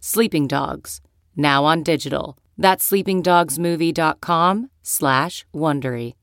Sleeping Dogs, now on digital. That's sleepingdogsmovie.com slash Wondery.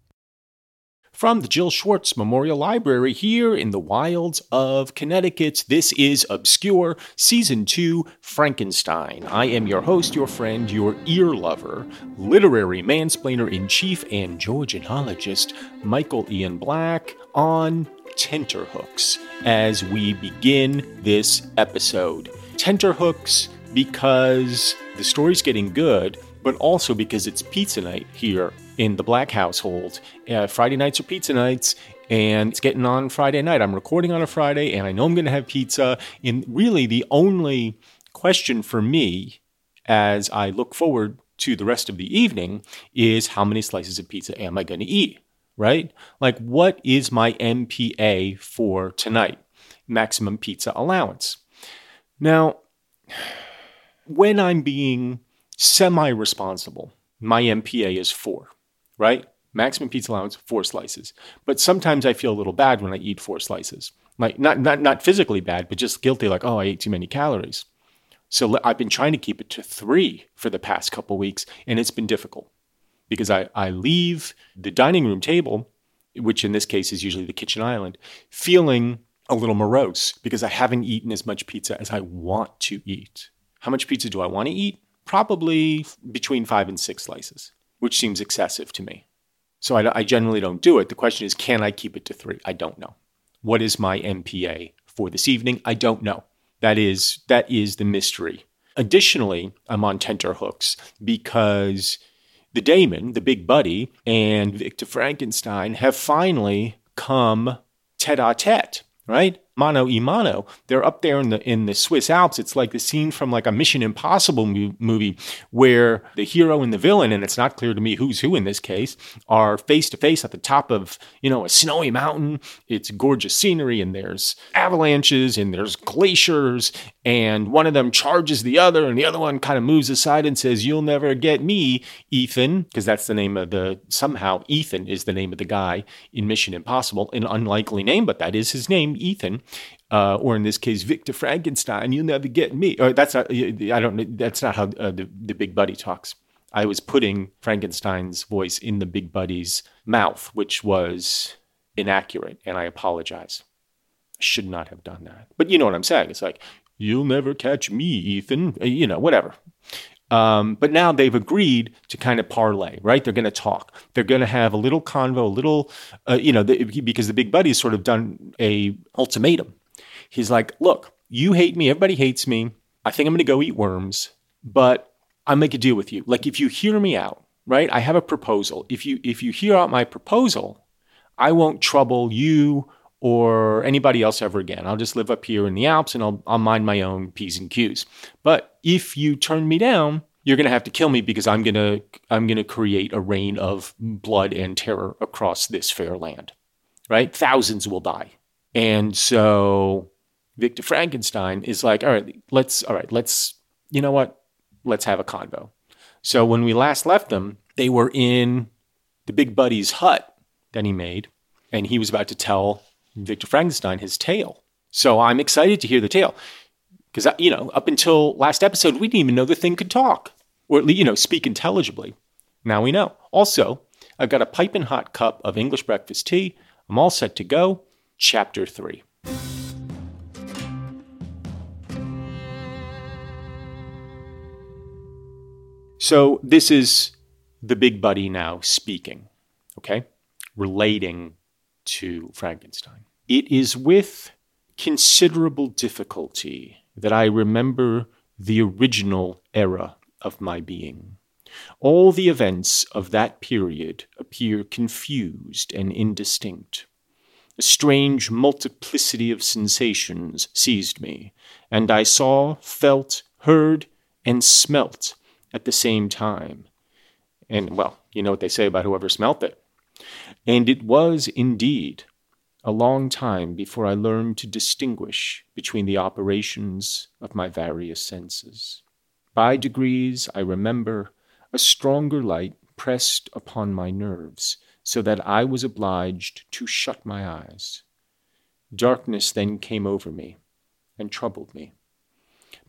From the Jill Schwartz Memorial Library here in the wilds of Connecticut, this is Obscure Season 2 Frankenstein. I am your host, your friend, your ear lover, literary mansplainer in chief, and Georgianologist Michael Ian Black on tenterhooks as we begin this episode. Tenterhooks because the story's getting good, but also because it's pizza night here in the Black household. Uh, Friday nights are pizza nights, and it's getting on Friday night. I'm recording on a Friday, and I know I'm going to have pizza. And really, the only question for me as I look forward to the rest of the evening is how many slices of pizza am I going to eat? Right? Like, what is my MPA for tonight? Maximum pizza allowance. Now, when I'm being semi responsible, my MPA is four, right? Maximum pizza allowance, four slices. But sometimes I feel a little bad when I eat four slices. Like not not not physically bad, but just guilty, like, oh, I ate too many calories. So I've been trying to keep it to three for the past couple weeks, and it's been difficult because I, I leave the dining room table, which in this case is usually the kitchen island, feeling a little morose because I haven't eaten as much pizza as I want to eat. How much pizza do I want to eat? Probably between five and six slices, which seems excessive to me. So I, I generally don't do it. The question is, can I keep it to three? I don't know. What is my MPA for this evening? I don't know. That is that is the mystery. Additionally, I'm on tenterhooks because the daemon, the big buddy, and Victor Frankenstein have finally come tete-a-tete, right? Mano y mano. They're up there in the in the Swiss Alps. It's like the scene from like a Mission Impossible mo- movie where the hero and the villain, and it's not clear to me who's who in this case, are face to face at the top of you know a snowy mountain. It's gorgeous scenery, and there's avalanches, and there's glaciers, and one of them charges the other, and the other one kind of moves aside and says, "You'll never get me, Ethan," because that's the name of the somehow Ethan is the name of the guy in Mission Impossible, an unlikely name, but that is his name, Ethan uh, or in this case, Victor Frankenstein, you'll never get me. Or that's not, I don't, that's not how uh, the, the big buddy talks. I was putting Frankenstein's voice in the big buddy's mouth, which was inaccurate, and I apologize. I should not have done that. But you know what I'm saying. It's like, you'll never catch me, Ethan. Uh, you know, whatever. Um, but now they've agreed to kind of parlay, right? They're going to talk. They're going to have a little convo, a little, uh, you know, the, because the big buddy's sort of done a ultimatum. He's like, look, you hate me. Everybody hates me. I think I'm going to go eat worms, but I'll make a deal with you. Like if you hear me out, right? I have a proposal. If you if you hear out my proposal, I won't trouble you or anybody else ever again. I'll just live up here in the Alps and I'll, I'll mind my own P's and Q's. But if you turn me down, you're going to have to kill me because I'm going to I'm going to create a reign of blood and terror across this fair land. Right? Thousands will die. And so Victor Frankenstein is like, "All right, let's all right, let's you know what? Let's have a convo." So when we last left them, they were in the big buddy's hut that he made, and he was about to tell Victor Frankenstein his tale. So I'm excited to hear the tale because you know up until last episode we didn't even know the thing could talk or at least you know speak intelligibly. Now we know. Also, I've got a piping hot cup of English breakfast tea. I'm all set to go. Chapter three. So this is the big buddy now speaking, okay, relating to Frankenstein. It is with considerable difficulty that I remember the original era of my being. All the events of that period appear confused and indistinct. A strange multiplicity of sensations seized me, and I saw, felt, heard, and smelt at the same time. And, well, you know what they say about whoever smelt it. And it was indeed a long time before I learned to distinguish between the operations of my various senses. By degrees, I remember, a stronger light pressed upon my nerves, so that I was obliged to shut my eyes. Darkness then came over me and troubled me.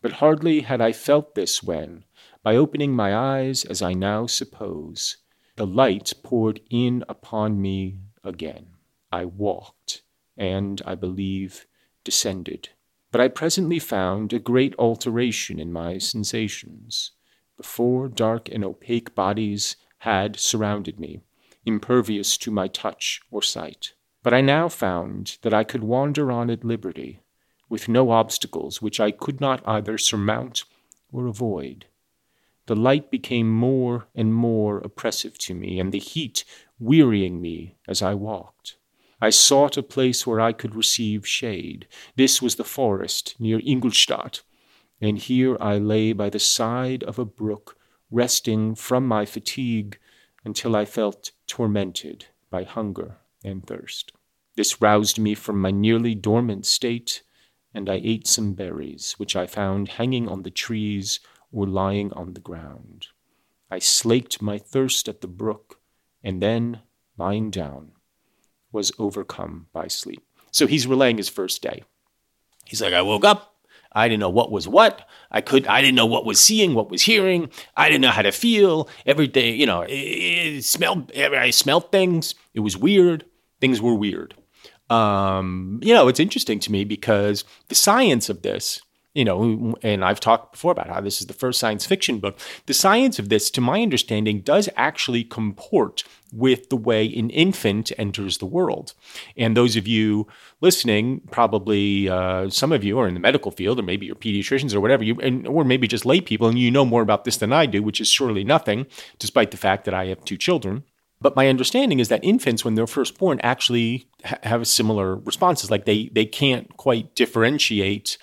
But hardly had I felt this when, by opening my eyes, as I now suppose, the light poured in upon me again. I walked, and, I believe, descended. But I presently found a great alteration in my sensations. Before, dark and opaque bodies had surrounded me, impervious to my touch or sight. But I now found that I could wander on at liberty, with no obstacles which I could not either surmount or avoid. The light became more and more oppressive to me, and the heat wearying me as I walked. I sought a place where I could receive shade. This was the forest near Ingolstadt, and here I lay by the side of a brook, resting from my fatigue until I felt tormented by hunger and thirst. This roused me from my nearly dormant state, and I ate some berries, which I found hanging on the trees were lying on the ground. I slaked my thirst at the brook, and then, lying down, was overcome by sleep. So he's relaying his first day. He's like, I woke up. I didn't know what was what. I could. I didn't know what was seeing, what was hearing. I didn't know how to feel. Every day, you know, it, it smelled. I smelled things. It was weird. Things were weird. Um, you know, it's interesting to me because the science of this you know, and I've talked before about how this is the first science fiction book. The science of this, to my understanding, does actually comport with the way an infant enters the world. And those of you listening, probably uh, some of you are in the medical field, or maybe you're pediatricians or whatever, you, and, or maybe just lay people, and you know more about this than I do, which is surely nothing, despite the fact that I have two children. But my understanding is that infants, when they're first born, actually ha- have similar responses. Like they they can't quite differentiate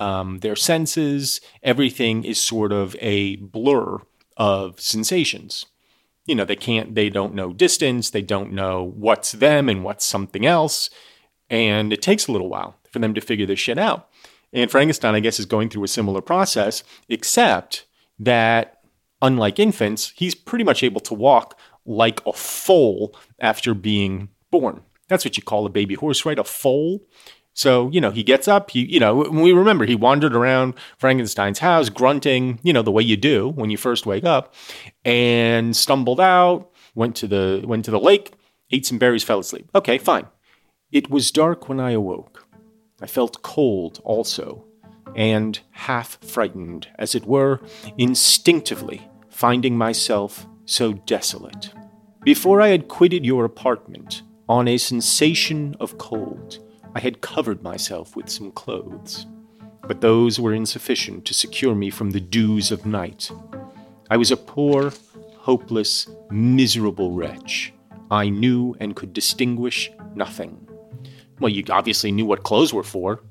um, their senses, everything is sort of a blur of sensations. You know, they can't, they don't know distance, they don't know what's them and what's something else. And it takes a little while for them to figure this shit out. And Frankenstein, I guess, is going through a similar process, except that unlike infants, he's pretty much able to walk like a foal after being born. That's what you call a baby horse, right? A foal. So, you know, he gets up, he, you know, we remember he wandered around Frankenstein's house grunting, you know, the way you do when you first wake up and stumbled out, went to the went to the lake, ate some berries, fell asleep. Okay, fine. It was dark when I awoke. I felt cold also, and half frightened, as it were, instinctively, finding myself so desolate. Before I had quitted your apartment, on a sensation of cold, I had covered myself with some clothes, but those were insufficient to secure me from the dews of night. I was a poor, hopeless, miserable wretch. I knew and could distinguish nothing. Well, you obviously knew what clothes were for,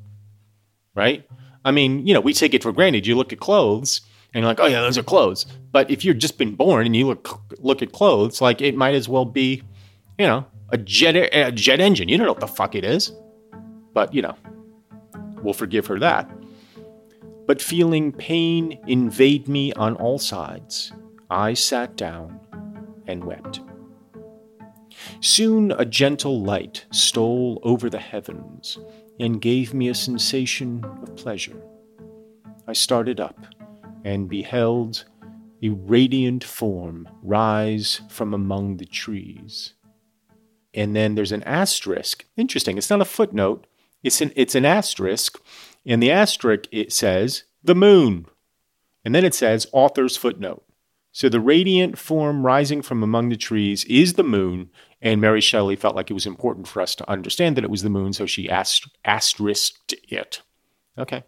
right? I mean, you know, we take it for granted. You look at clothes and you're like, oh yeah, those are clothes. But if you've just been born and you look look at clothes, like it might as well be, you know, a jet a jet engine. You don't know what the fuck it is, but you know, we'll forgive her that. But feeling pain invade me on all sides, I sat down and wept. Soon a gentle light stole over the heavens and gave me a sensation of pleasure. I started up and beheld a radiant form rise from among the trees. And then there's an asterisk. Interesting. It's not a footnote. It's an it's an asterisk. In the asterisk it says the moon. And then it says author's footnote. So the radiant form rising from among the trees is the moon, and Mary Shelley felt like it was important for us to understand that it was the moon, so she ast- asterisked it. Okay.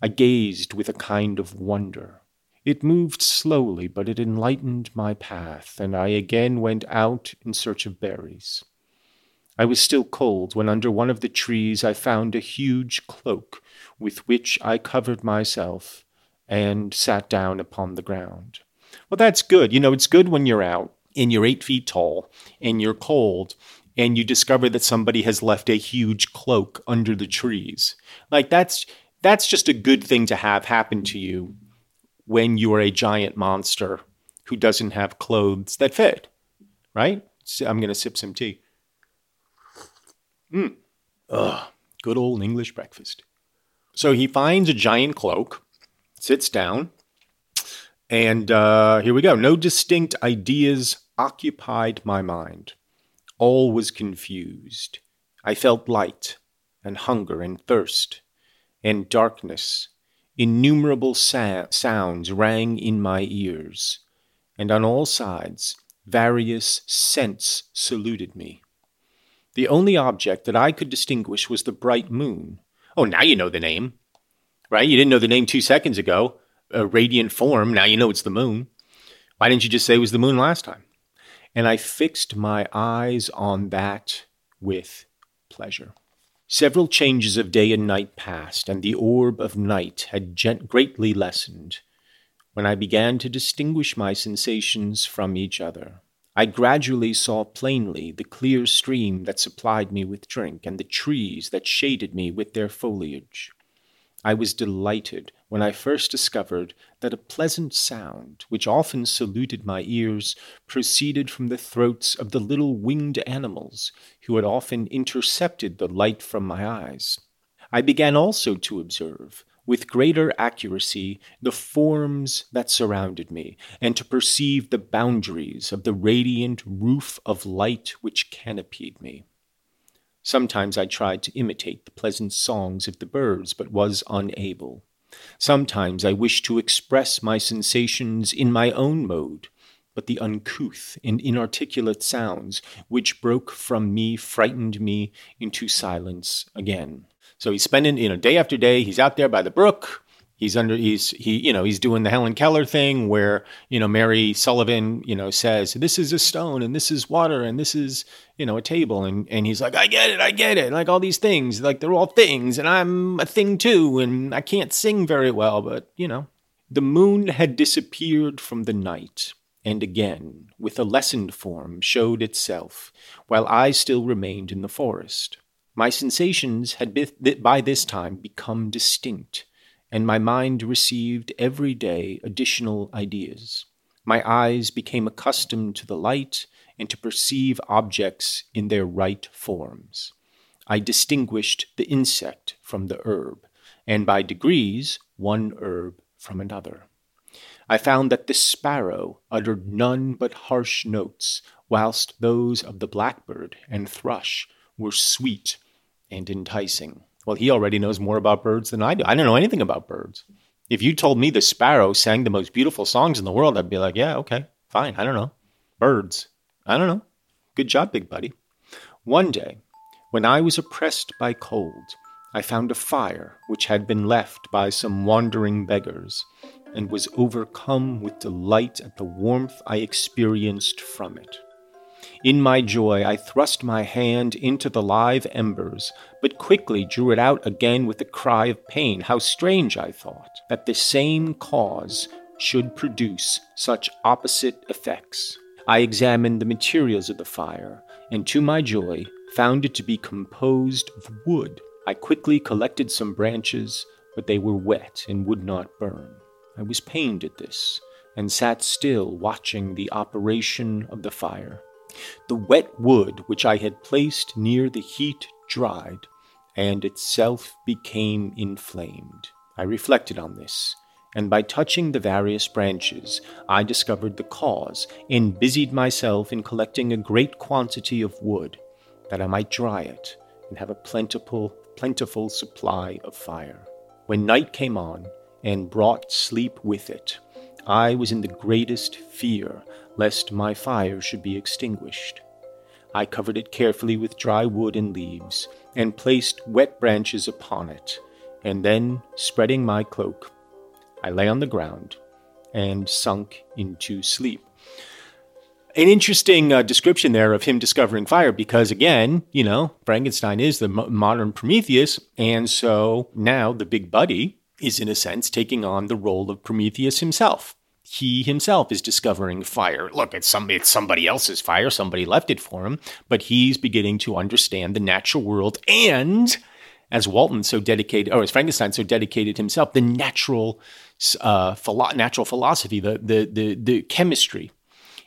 I gazed with a kind of wonder. It moved slowly, but it enlightened my path, and I again went out in search of berries. I was still cold when under one of the trees I found a huge cloak with which I covered myself and sat down upon the ground. Well, that's good. You know, it's good when you're out and you're eight feet tall and you're cold and you discover that somebody has left a huge cloak under the trees. Like that's that's just a good thing to have happen to you when you are a giant monster who doesn't have clothes that fit. Right? So I'm going to sip some tea. Mm. Ugh, good old English breakfast. So he finds a giant cloak, sits down, and uh, here we go. No distinct ideas occupied my mind. All was confused. I felt light and hunger and thirst and darkness. Innumerable sa- sounds rang in my ears, and on all sides various scents saluted me. The only object that I could distinguish was the bright moon. Oh, now you know the name, right? You didn't know the name two seconds ago a radiant form. Now you know it's the moon. Why didn't you just say it was the moon last time? And I fixed my eyes on that with pleasure. Several changes of day and night passed, and the orb of night had gent- greatly lessened when I began to distinguish my sensations from each other. I gradually saw plainly the clear stream that supplied me with drink, and the trees that shaded me with their foliage. I was delighted when I first discovered that a pleasant sound, which often saluted my ears, proceeded from the throats of the little winged animals who had often intercepted the light from my eyes. I began also to observe, with greater accuracy, the forms that surrounded me, and to perceive the boundaries of the radiant roof of light which canopied me. Sometimes I tried to imitate the pleasant songs of the birds, but was unable. Sometimes I wished to express my sensations in my own mode, but the uncouth and inarticulate sounds which broke from me frightened me into silence again. So he's spending, you know, day after day, he's out there by the brook, he's under he's he you know he's doing the Helen Keller thing where you know Mary Sullivan you know says this is a stone and this is water and this is you know a table. And and he's like I get it I get it. Like all these things like they're all things and I'm a thing too and I can't sing very well but you know the moon had disappeared from the night and again with a lessened form showed itself while I still remained in the forest my sensations had by this time become distinct and my mind received every day additional ideas. My eyes became accustomed to the light and to perceive objects in their right forms. I distinguished the insect from the herb, and by degrees one herb from another. I found that the sparrow uttered none but harsh notes, whilst those of the blackbird and thrush were sweet and enticing. Well, he already knows more about birds than I do. I don't know anything about birds. If you told me the sparrow sang the most beautiful songs in the world, I'd be like, yeah, okay, fine. I don't know. Birds. I don't know. Good job, big buddy. One day, when I was oppressed by cold, I found a fire which had been left by some wandering beggars, and was overcome with delight at the warmth I experienced from it. In my joy, I thrust my hand into the live embers, but quickly drew it out again with a cry of pain. How strange, I thought, that the same cause should produce such opposite effects. I examined the materials of the fire, and to my joy, found it to be composed of wood. I quickly collected some branches, but they were wet and would not burn. I was pained at this, and sat still watching the operation of the fire. The wet wood which I had placed near the heat dried, and itself became inflamed. I reflected on this, and by touching the various branches, I discovered the cause, and busied myself in collecting a great quantity of wood, that I might dry it, and have a plentiful, plentiful supply of fire. When night came on, and brought sleep with it, I was in the greatest fear lest my fire should be extinguished. I covered it carefully with dry wood and leaves, and placed wet branches upon it, and then, spreading my cloak, I lay on the ground and sunk into sleep. An interesting uh, description there of him discovering fire because, again, you know, Frankenstein is the mo- modern Prometheus, and so now the big buddy is, in a sense, taking on the role of Prometheus himself he himself is discovering fire. Look, it's some it's somebody else's fire, somebody left it for him, but he's beginning to understand the natural world and as Walton so dedicated, or as Frankenstein so dedicated himself, the natural, uh, philo- natural philosophy, the, the the the chemistry,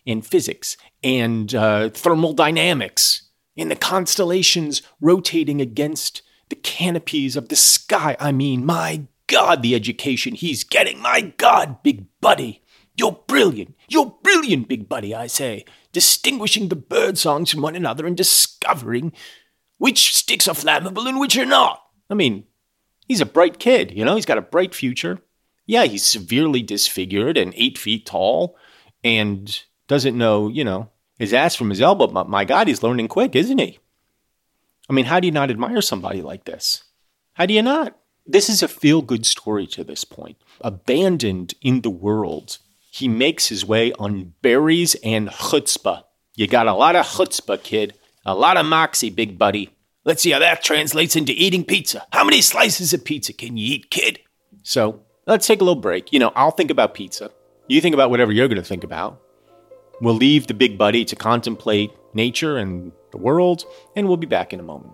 and physics, and uh, thermodynamics, and the constellations rotating against the canopies of the sky. I mean, my God, the education he's getting! My God, big buddy. You're brilliant. You're brilliant, big buddy, I say, distinguishing the bird songs from one another and discovering which sticks are flammable and which are not. I mean, he's a bright kid, you know, he's got a bright future. Yeah, he's severely disfigured and eight feet tall and doesn't know, you know, his ass from his elbow. But my God, he's learning quick, isn't he? I mean, how do you not admire somebody like this? How do you not? This is a feel good story to this point. Abandoned in the world he makes his way on berries and chutzpah. You got a lot of chutzpah, kid. A lot of moxie, big buddy. Let's see how that translates into eating pizza. How many slices of pizza can you eat, kid? So let's take a little break. You know, I'll think about pizza. You think about whatever you're going to think about. We'll leave the big buddy to contemplate nature and the world, and we'll be back in a moment.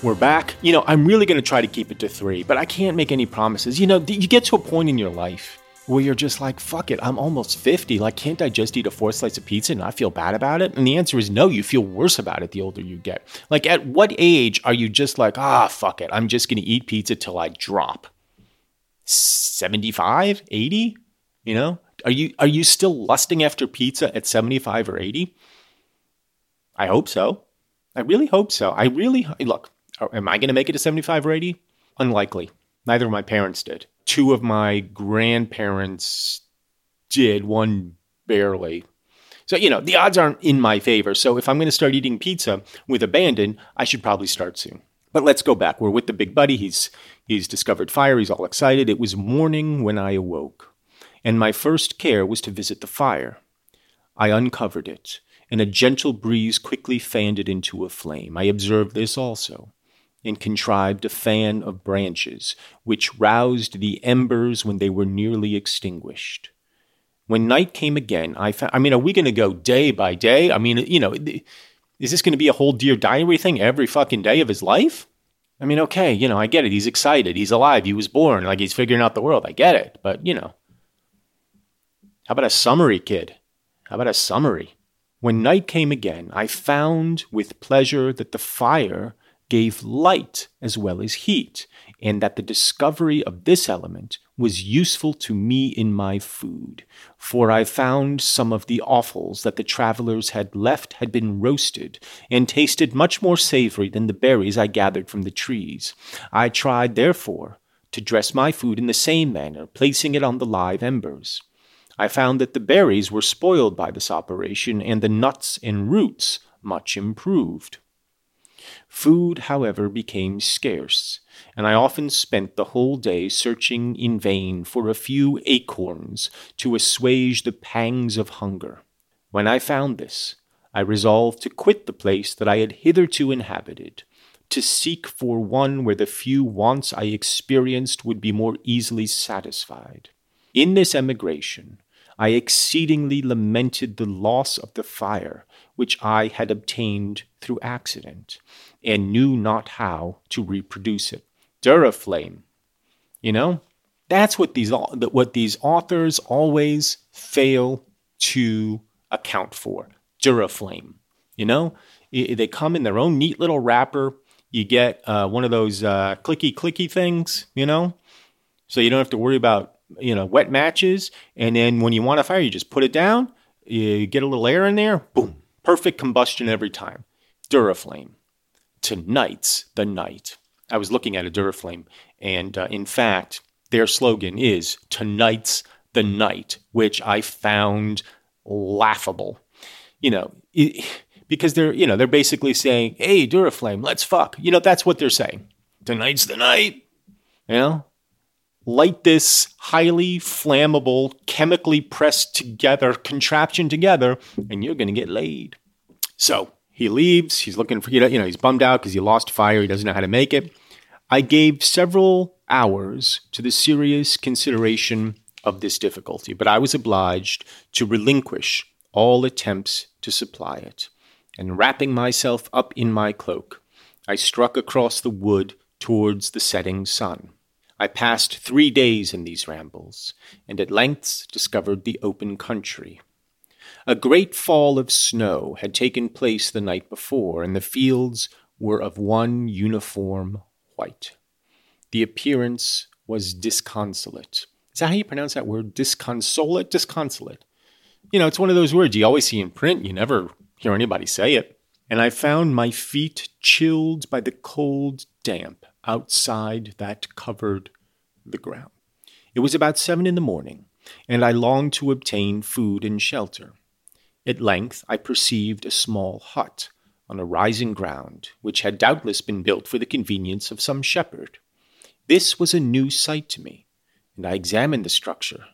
We're back. You know, I'm really going to try to keep it to three, but I can't make any promises. You know, you get to a point in your life where you're just like, fuck it, I'm almost 50. Like, can't I just eat a four slice of pizza and not feel bad about it? And the answer is no, you feel worse about it the older you get. Like, at what age are you just like, ah, fuck it, I'm just going to eat pizza till I drop? 75, 80? You know? Are you are you still lusting after pizza at 75 or 80? I hope so. I really hope so. I really look, Am I going to make it to 75 or 80? Unlikely. Neither of my parents did. Two of my grandparents did, one barely. So, you know, the odds aren't in my favor. So, if I'm going to start eating pizza with abandon, I should probably start soon. But let's go back. We're with the big buddy. He's he's discovered fire. He's all excited. It was morning when I awoke, and my first care was to visit the fire. I uncovered it, and a gentle breeze quickly fanned it into a flame. I observed this also, and contrived a fan of branches, which roused the embers when they were nearly extinguished. When night came again, I found, I mean, are we going to go day by day? I mean, you know, is this going to be a whole Dear Diary thing every fucking day of his life? I mean, okay, you know, I get it. He's excited. He's alive. He was born. Like he's figuring out the world. I get it. But, you know, how about a summary, kid? How about a summary? When night came again, I found with pleasure that the fire gave light as well as heat, and that the discovery of this element was useful to me in my food, for I found some of the offals that the travelers had left had been roasted, and tasted much more savory than the berries I gathered from the trees. I tried, therefore, to dress my food in the same manner, placing it on the live embers. I found that the berries were spoiled by this operation, and the nuts and roots much improved. Food, however, became scarce, and I often spent the whole day searching in vain for a few acorns to assuage the pangs of hunger. When I found this, I resolved to quit the place that I had hitherto inhabited, to seek for one where the few wants I experienced would be more easily satisfied. In this emigration, I exceedingly lamented the loss of the fire which I had obtained through accident, and knew not how to reproduce it. Duraflame, you know, that's what these what these authors always fail to account for. Duraflame, you know, they come in their own neat little wrapper. You get uh, one of those uh, clicky clicky things, you know, so you don't have to worry about you know wet matches. And then when you want a fire, you just put it down. You get a little air in there, boom, Perfect combustion every time. Duraflame. Tonight's the night. I was looking at a Duraflame, and uh, in fact, their slogan is Tonight's the night, which I found laughable. You know, it, because they're, you know, they're basically saying, hey, Duraflame, let's fuck. You know, that's what they're saying. Tonight's the night. You know, light this highly flammable, chemically pressed together contraption together, and you're going to get laid. So he leaves. He's looking for, you know, he's bummed out because he lost fire. He doesn't know how to make it. I gave several hours to the serious consideration of this difficulty, but I was obliged to relinquish all attempts to supply it. And wrapping myself up in my cloak, I struck across the wood towards the setting sun. I passed three days in these rambles, and at length discovered the open country. A great fall of snow had taken place the night before, and the fields were of one uniform white. The appearance was disconsolate. Is that how you pronounce that word? Disconsolate? Disconsolate. You know, it's one of those words you always see in print, you never hear anybody say it. And I found my feet chilled by the cold damp outside that covered the ground. It was about seven in the morning, and I longed to obtain food and shelter. At length I perceived a small hut on a rising ground, which had doubtless been built for the convenience of some shepherd. This was a new sight to me, and I examined the structure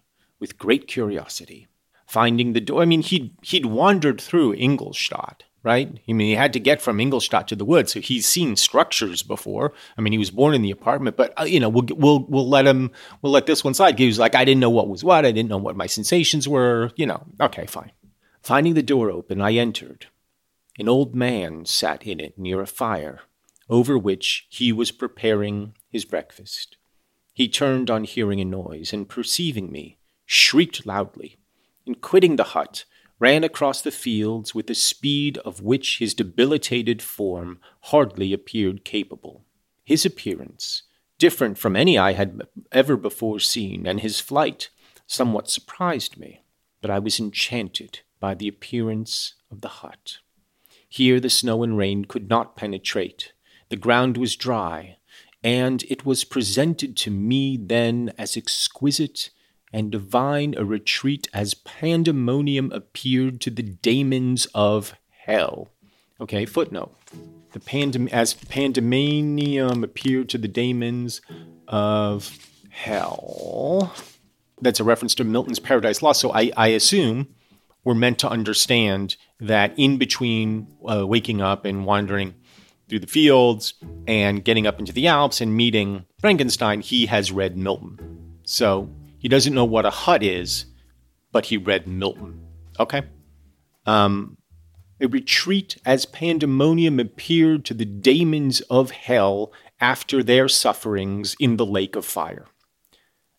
with great curiosity. Finding the door, I mean, he'd, he'd wandered through Ingolstadt, right? I mean, he had to get from Ingolstadt to the woods, so he's seen structures before. I mean, he was born in the apartment, but uh, you know, we'll we'll we'll let him we'll let this one slide. He was like, I didn't know what was what, I didn't know what my sensations were. You know, okay, fine. Finding the door open, I entered. An old man sat in it near a fire, over which he was preparing his breakfast. He turned on hearing a noise, and perceiving me, shrieked loudly, and quitting the hut, ran across the fields with a speed of which his debilitated form hardly appeared capable. His appearance, different from any I had ever before seen, and his flight somewhat surprised me, but I was enchanted by the appearance of the hut. Here the snow and rain could not penetrate, the ground was dry, and it was presented to me then as exquisite and divine a retreat as pandemonium appeared to the daemons of hell. Okay, footnote. The pandem- as pandemonium appeared to the daemons of hell. That's a reference to Milton's Paradise Lost. So I, I assume we're meant to understand that in between uh, waking up and wandering through the fields and getting up into the Alps and meeting Frankenstein, he has read Milton. So he doesn't know what a hut is, but he read Milton. Okay? Um, a retreat as pandemonium appeared to the daemons of hell after their sufferings in the lake of fire.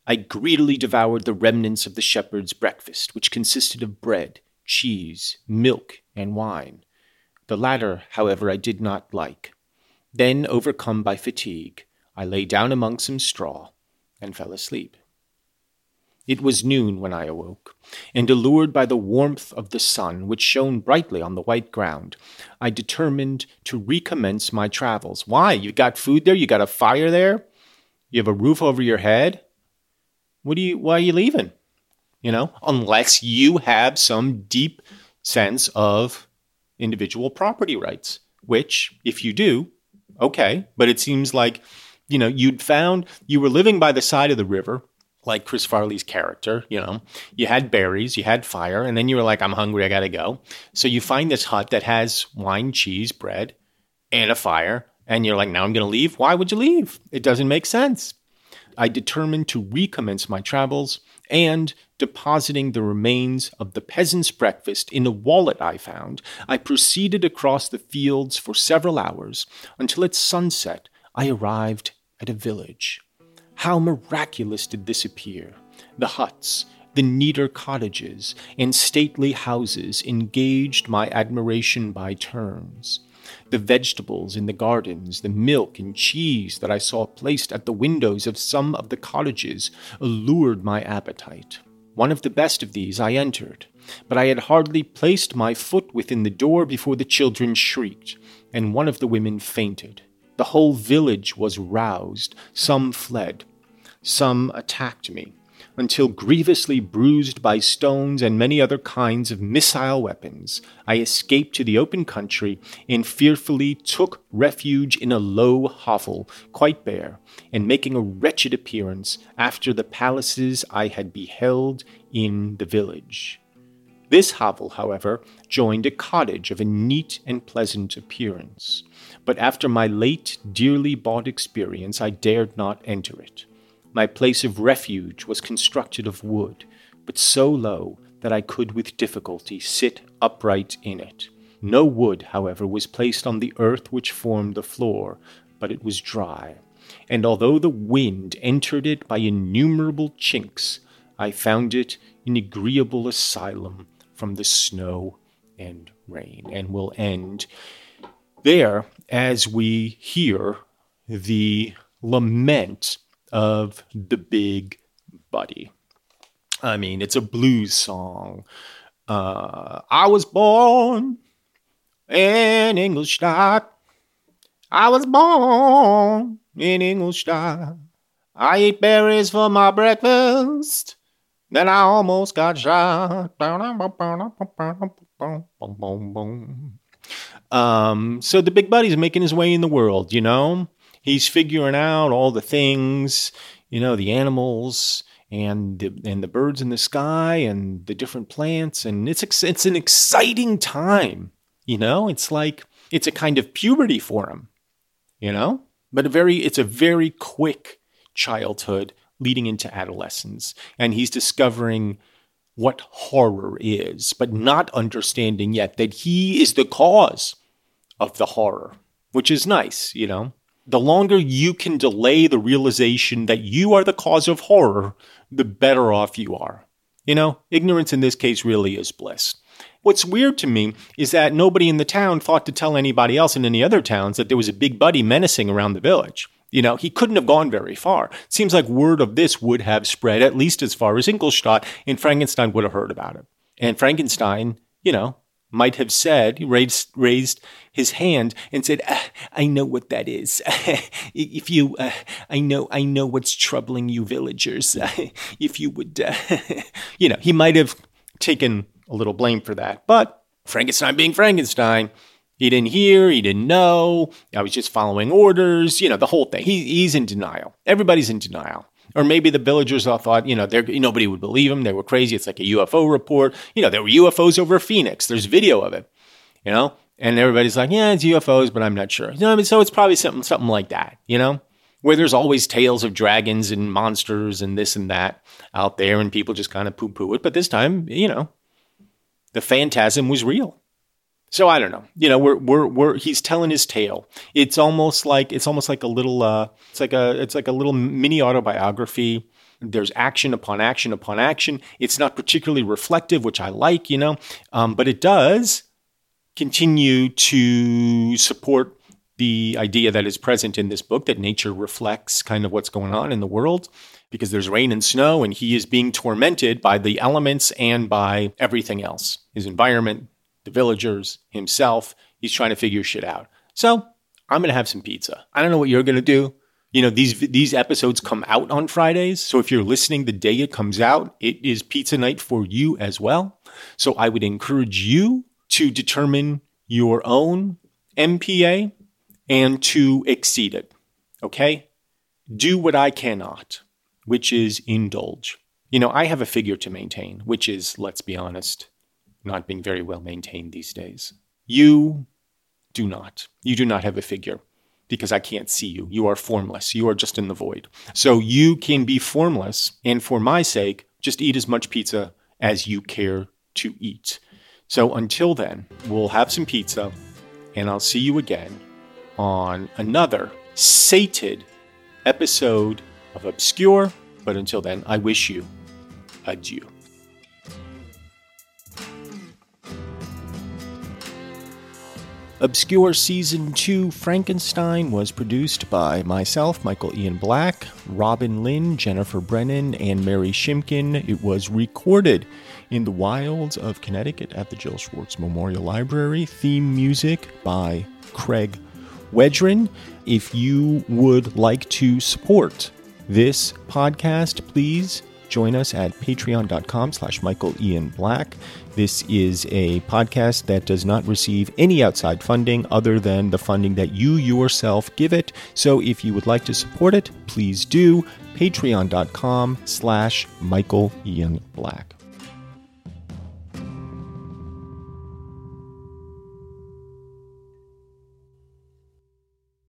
I greedily devoured the remnants of the shepherd's breakfast, which consisted of bread, cheese, milk, and wine. The latter, however, I did not like. Then, overcome by fatigue, I lay down among some straw and fell asleep. It was noon when I awoke, and allured by the warmth of the sun, which shone brightly on the white ground, I determined to recommence my travels. Why? You got food there? You got a fire there? You have a roof over your head? What do you why are you leaving? You know, unless you have some deep sense of individual property rights, which if you do, okay, but it seems like you know, you'd found you were living by the side of the river like Chris Farley's character, you know, you had berries, you had fire, and then you were like, I'm hungry, I gotta go. So you find this hut that has wine, cheese, bread, and a fire, and you're like, now I'm gonna leave. Why would you leave? It doesn't make sense. I determined to recommence my travels and depositing the remains of the peasant's breakfast in a wallet I found, I proceeded across the fields for several hours until at sunset I arrived at a village. How miraculous did this appear! The huts, the neater cottages, and stately houses engaged my admiration by turns. The vegetables in the gardens, the milk and cheese that I saw placed at the windows of some of the cottages allured my appetite. One of the best of these I entered, but I had hardly placed my foot within the door before the children shrieked, and one of the women fainted. The whole village was roused. Some fled. Some attacked me, until grievously bruised by stones and many other kinds of missile weapons, I escaped to the open country and fearfully took refuge in a low hovel, quite bare, and making a wretched appearance after the palaces I had beheld in the village. This hovel, however, joined a cottage of a neat and pleasant appearance but after my late, dearly bought experience, I dared not enter it. My place of refuge was constructed of wood, but so low that I could with difficulty sit upright in it. No wood, however, was placed on the earth which formed the floor, but it was dry, and although the wind entered it by innumerable chinks, I found it an agreeable asylum from the snow and rain, and we'll end there as we hear the lament of the big buddy. I mean, it's a blues song. Uh, I was born in Ingolstadt. I was born in Ingolstadt. I ate berries for my breakfast. Then I almost got shot. Um, so the big buddy's making his way in the world, you know? He's figuring out all the things, you know, the animals and the, and the birds in the sky and the different plants and it's it's an exciting time, you know? It's like it's a kind of puberty for him, you know? But a very it's a very quick childhood leading into adolescence and he's discovering what horror is, but not understanding yet that he is the cause of the horror, which is nice, you know. The longer you can delay the realization that you are the cause of horror, the better off you are. You know, ignorance in this case really is bliss. What's weird to me is that nobody in the town thought to tell anybody else in any other towns that there was a big buddy menacing around the village. You know, he couldn't have gone very far. It seems like word of this would have spread at least as far as Ingolstadt, and Frankenstein would have heard about it. And Frankenstein, you know, might have said, raised, raised his hand and said, ah, "I know what that is. if you, uh, I know, I know what's troubling you, villagers. if you would, uh, you know, he might have taken a little blame for that. But Frankenstein being Frankenstein, he didn't hear, he didn't know. I was just following orders. You know, the whole thing. He, he's in denial. Everybody's in denial. Or maybe the villagers all thought, you know, nobody would believe him. They were crazy. It's like a UFO report. You know, there were UFOs over Phoenix. There's video of it. You know, and everybody's like, yeah, it's UFOs, but I'm not sure. You know, I mean, so it's probably something, something like that. You know, where there's always tales of dragons and monsters and this and that out there, and people just kind of poo poo it. But this time, you know, the phantasm was real. So I don't know. You know, we're we're we're he's telling his tale. It's almost like it's almost like a little uh it's like a it's like a little mini autobiography. There's action upon action upon action. It's not particularly reflective, which I like, you know, um, but it does continue to support the idea that is present in this book that nature reflects kind of what's going on in the world because there's rain and snow and he is being tormented by the elements and by everything else his environment the villagers, himself. He's trying to figure shit out. So I'm going to have some pizza. I don't know what you're going to do. You know, these these episodes come out on Fridays. So if you're listening the day it comes out, it is pizza night for you as well. So I would encourage you to determine your own MPA and to exceed it. Okay? Do what I cannot, which is indulge. You know, I have a figure to maintain, which is, let's be honest, not being very well maintained these days. You do not. You do not have a figure because I can't see you. You are formless. You are just in the void. So you can be formless, and for my sake, just eat as much pizza as you care to eat. So until then, we'll have some pizza, and I'll see you again on another sated episode of Obscure. But until then, I wish you adieu. Obscure Season 2 Frankenstein was produced by myself, Michael Ian Black, Robin Lynn, Jennifer Brennan, and Mary Shimkin. It was recorded in the wilds of Connecticut at the Jill Schwartz Memorial Library. Theme music by Craig Wedren. If you would like to support this podcast, please join us at patreon.com slash Michael Ian Black. This is a podcast that does not receive any outside funding other than the funding that you yourself give it. So if you would like to support it, please do. Patreon.com slash Michael Ian Black.